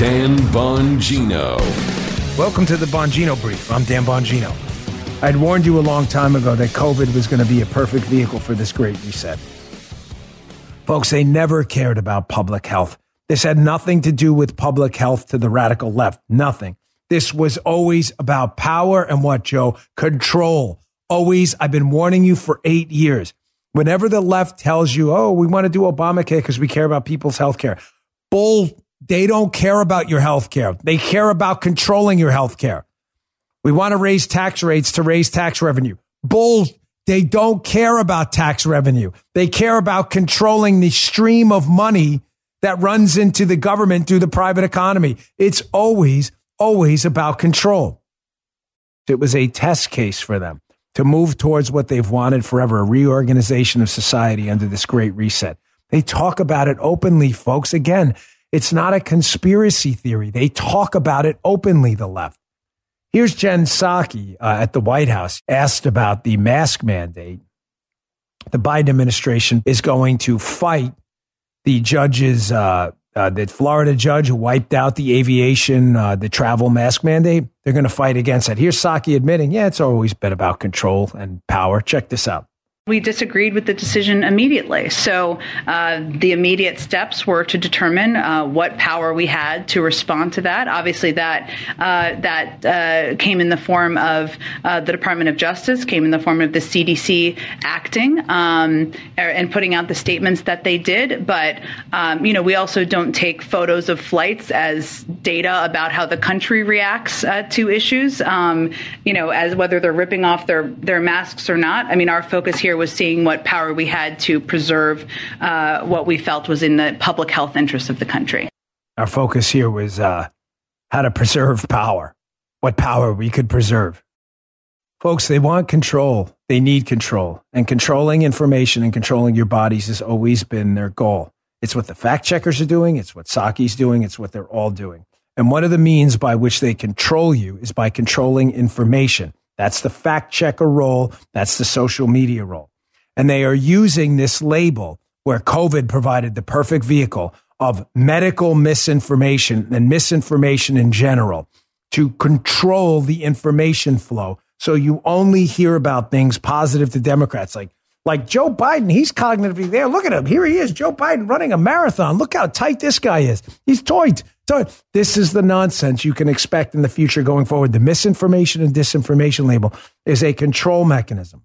Dan Bongino. Welcome to the Bongino Brief. I'm Dan Bongino. I'd warned you a long time ago that COVID was going to be a perfect vehicle for this great reset. Folks, they never cared about public health. This had nothing to do with public health to the radical left. Nothing. This was always about power and what, Joe? Control. Always. I've been warning you for eight years. Whenever the left tells you, oh, we want to do Obamacare because we care about people's health care, bull, they don't care about your health care. They care about controlling your health care. We want to raise tax rates to raise tax revenue. Bull, they don't care about tax revenue. They care about controlling the stream of money that runs into the government through the private economy. It's always, always about control. It was a test case for them to move towards what they've wanted forever a reorganization of society under this great reset. They talk about it openly, folks. Again, it's not a conspiracy theory. They talk about it openly, the left. Here's Jen Psaki uh, at the White House asked about the mask mandate. The Biden administration is going to fight the judges, uh, uh, the Florida judge who wiped out the aviation, uh, the travel mask mandate. They're going to fight against it. Here's Psaki admitting, yeah, it's always been about control and power. Check this out we disagreed with the decision immediately. So uh, the immediate steps were to determine uh, what power we had to respond to that. Obviously, that uh, that uh, came in the form of uh, the Department of Justice, came in the form of the CDC acting um, and putting out the statements that they did. But um, you know, we also don't take photos of flights as data about how the country reacts uh, to issues. Um, you know, as whether they're ripping off their their masks or not. I mean, our focus here was seeing what power we had to preserve uh, what we felt was in the public health interest of the country. Our focus here was uh, how to preserve power, what power we could preserve. Folks, they want control. They need control. And controlling information and controlling your bodies has always been their goal. It's what the fact checkers are doing. It's what Psaki's doing. It's what they're all doing. And one of the means by which they control you is by controlling information. That's the fact checker role. That's the social media role. And they are using this label where COVID provided the perfect vehicle of medical misinformation and misinformation in general to control the information flow. So you only hear about things positive to Democrats, like like Joe Biden. He's cognitively there. Look at him. Here he is, Joe Biden running a marathon. Look how tight this guy is. He's tight. Tight. This is the nonsense you can expect in the future going forward. The misinformation and disinformation label is a control mechanism.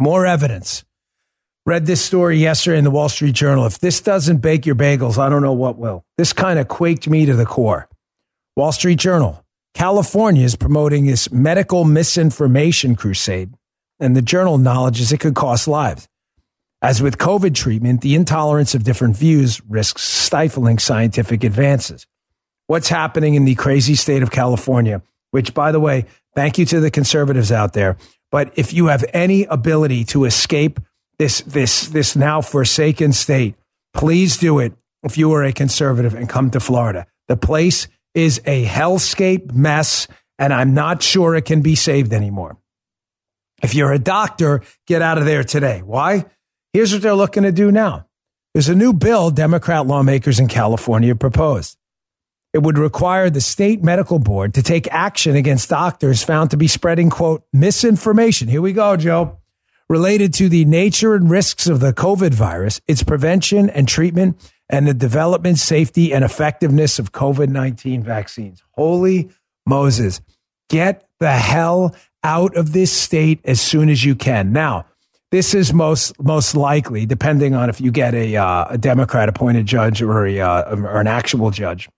More evidence. Read this story yesterday in the Wall Street Journal. If this doesn't bake your bagels, I don't know what will. This kind of quaked me to the core. Wall Street Journal. California is promoting this medical misinformation crusade, and the journal acknowledges it could cost lives. As with COVID treatment, the intolerance of different views risks stifling scientific advances. What's happening in the crazy state of California, which, by the way, thank you to the conservatives out there, but if you have any ability to escape this, this, this now forsaken state, please do it if you are a conservative and come to Florida. The place is a hellscape mess, and I'm not sure it can be saved anymore. If you're a doctor, get out of there today. Why? Here's what they're looking to do now. There's a new bill Democrat lawmakers in California proposed it would require the state medical board to take action against doctors found to be spreading, quote, misinformation. Here we go, Joe. Related to the nature and risks of the COVID virus, its prevention and treatment, and the development, safety, and effectiveness of COVID 19 vaccines. Holy Moses. Get the hell out of this state as soon as you can. Now, this is most most likely, depending on if you get a, uh, a Democrat appointed judge or, a, uh, or an actual judge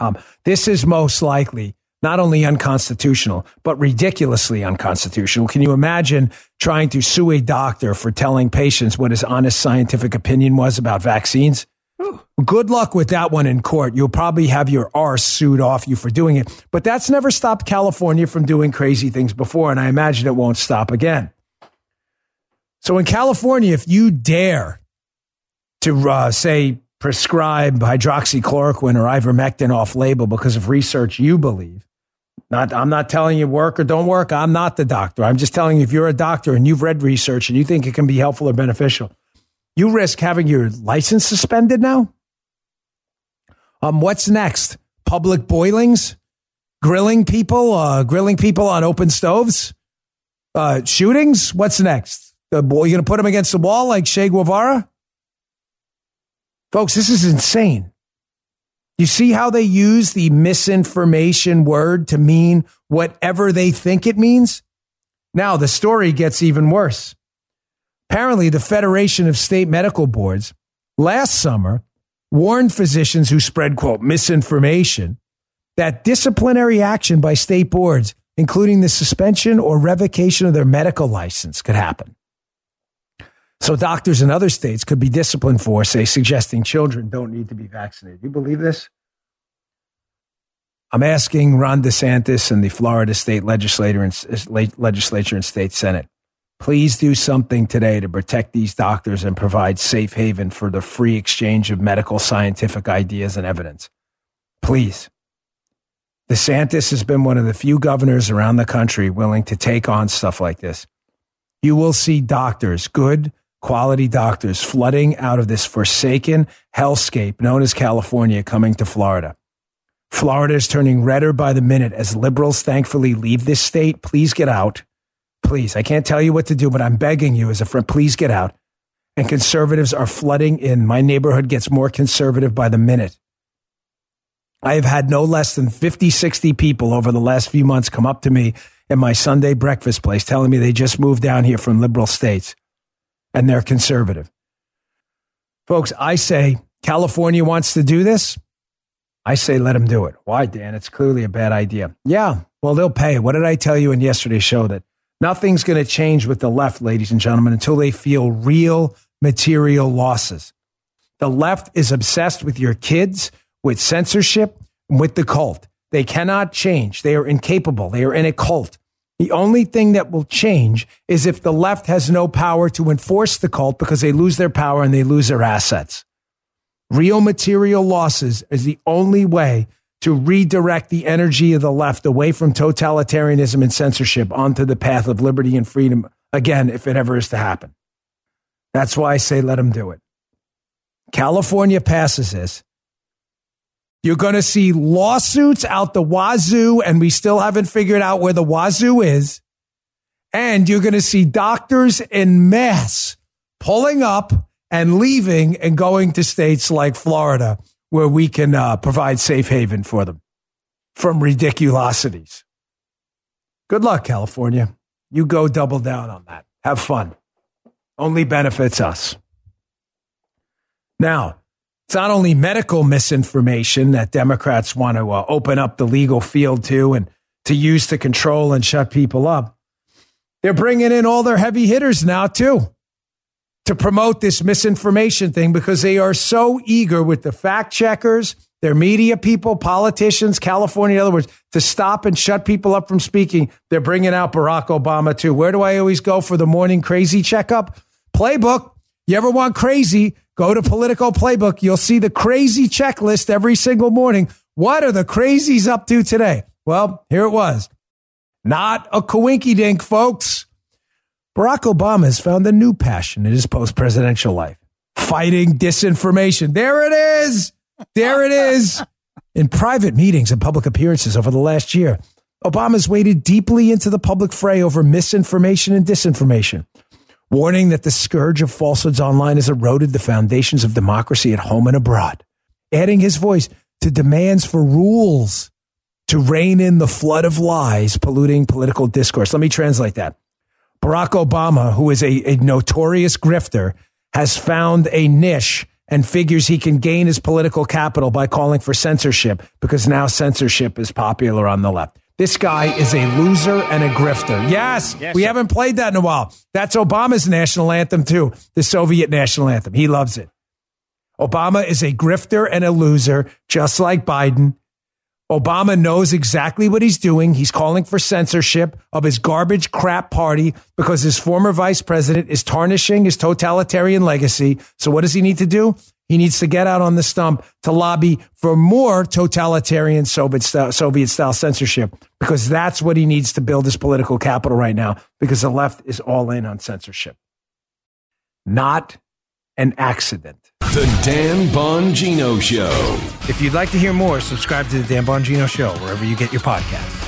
um, this is most likely not only unconstitutional, but ridiculously unconstitutional. Can you imagine trying to sue a doctor for telling patients what his honest scientific opinion was about vaccines? Good luck with that one in court. You'll probably have your arse sued off you for doing it. But that's never stopped California from doing crazy things before, and I imagine it won't stop again. So in California, if you dare to uh, say prescribe hydroxychloroquine or ivermectin off label because of research you believe, not, I'm not telling you work or don't work. I'm not the doctor. I'm just telling you if you're a doctor and you've read research and you think it can be helpful or beneficial, you risk having your license suspended now. Um, what's next? Public boilings, grilling people, uh, grilling people on open stoves, uh, shootings. What's next? The boy, you gonna put them against the wall like Che Guevara? Folks, this is insane. You see how they use the misinformation word to mean whatever they think it means? Now, the story gets even worse. Apparently, the Federation of State Medical Boards last summer warned physicians who spread, quote, misinformation that disciplinary action by state boards, including the suspension or revocation of their medical license, could happen. So doctors in other states could be disciplined for, say, suggesting children don't need to be vaccinated. You believe this? I'm asking Ron DeSantis and the Florida state legislator and, legislature and state senate, please do something today to protect these doctors and provide safe haven for the free exchange of medical scientific ideas and evidence. Please. DeSantis has been one of the few governors around the country willing to take on stuff like this. You will see doctors, good, quality doctors, flooding out of this forsaken hellscape known as California coming to Florida. Florida is turning redder by the minute as liberals thankfully leave this state. Please get out. Please. I can't tell you what to do, but I'm begging you as a friend, please get out. And conservatives are flooding in. My neighborhood gets more conservative by the minute. I have had no less than 50, 60 people over the last few months come up to me in my Sunday breakfast place telling me they just moved down here from liberal states and they're conservative. Folks, I say California wants to do this. I say let them do it. Why, Dan? It's clearly a bad idea. Yeah, well, they'll pay. What did I tell you in yesterday's show? That nothing's going to change with the left, ladies and gentlemen, until they feel real material losses. The left is obsessed with your kids, with censorship, with the cult. They cannot change. They are incapable. They are in a cult. The only thing that will change is if the left has no power to enforce the cult because they lose their power and they lose their assets. Real material losses is the only way to redirect the energy of the left away from totalitarianism and censorship onto the path of liberty and freedom again, if it ever is to happen. That's why I say let them do it. California passes this. You're going to see lawsuits out the wazoo, and we still haven't figured out where the wazoo is. And you're going to see doctors in mass pulling up and leaving and going to states like Florida where we can uh, provide safe haven for them from ridiculosities. Good luck, California. You go double down on that. Have fun. Only benefits us. Now, it's not only medical misinformation that Democrats want to uh, open up the legal field to and to use to control and shut people up. They're bringing in all their heavy hitters now, too to promote this misinformation thing because they are so eager with the fact checkers, their media people, politicians, California, in other words, to stop and shut people up from speaking. They're bringing out Barack Obama too. Where do I always go for the morning crazy checkup? Playbook. You ever want crazy? Go to Politico Playbook. You'll see the crazy checklist every single morning. What are the crazies up to today? Well, here it was. Not a coinky dink, folks. Barack Obama has found a new passion in his post presidential life fighting disinformation. There it is. There it is. In private meetings and public appearances over the last year, Obama's waded deeply into the public fray over misinformation and disinformation, warning that the scourge of falsehoods online has eroded the foundations of democracy at home and abroad, adding his voice to demands for rules to rein in the flood of lies polluting political discourse. Let me translate that. Barack Obama, who is a, a notorious grifter, has found a niche and figures he can gain his political capital by calling for censorship because now censorship is popular on the left. This guy is a loser and a grifter. Yes, yes we sir. haven't played that in a while. That's Obama's national anthem, too, the Soviet national anthem. He loves it. Obama is a grifter and a loser, just like Biden. Obama knows exactly what he's doing. He's calling for censorship of his garbage crap party because his former vice president is tarnishing his totalitarian legacy. So what does he need to do? He needs to get out on the stump to lobby for more totalitarian Soviet style, Soviet style censorship because that's what he needs to build his political capital right now because the left is all in on censorship. Not an accident. The Dan Bongino Show. If you'd like to hear more, subscribe to the Dan Bongino Show wherever you get your podcasts.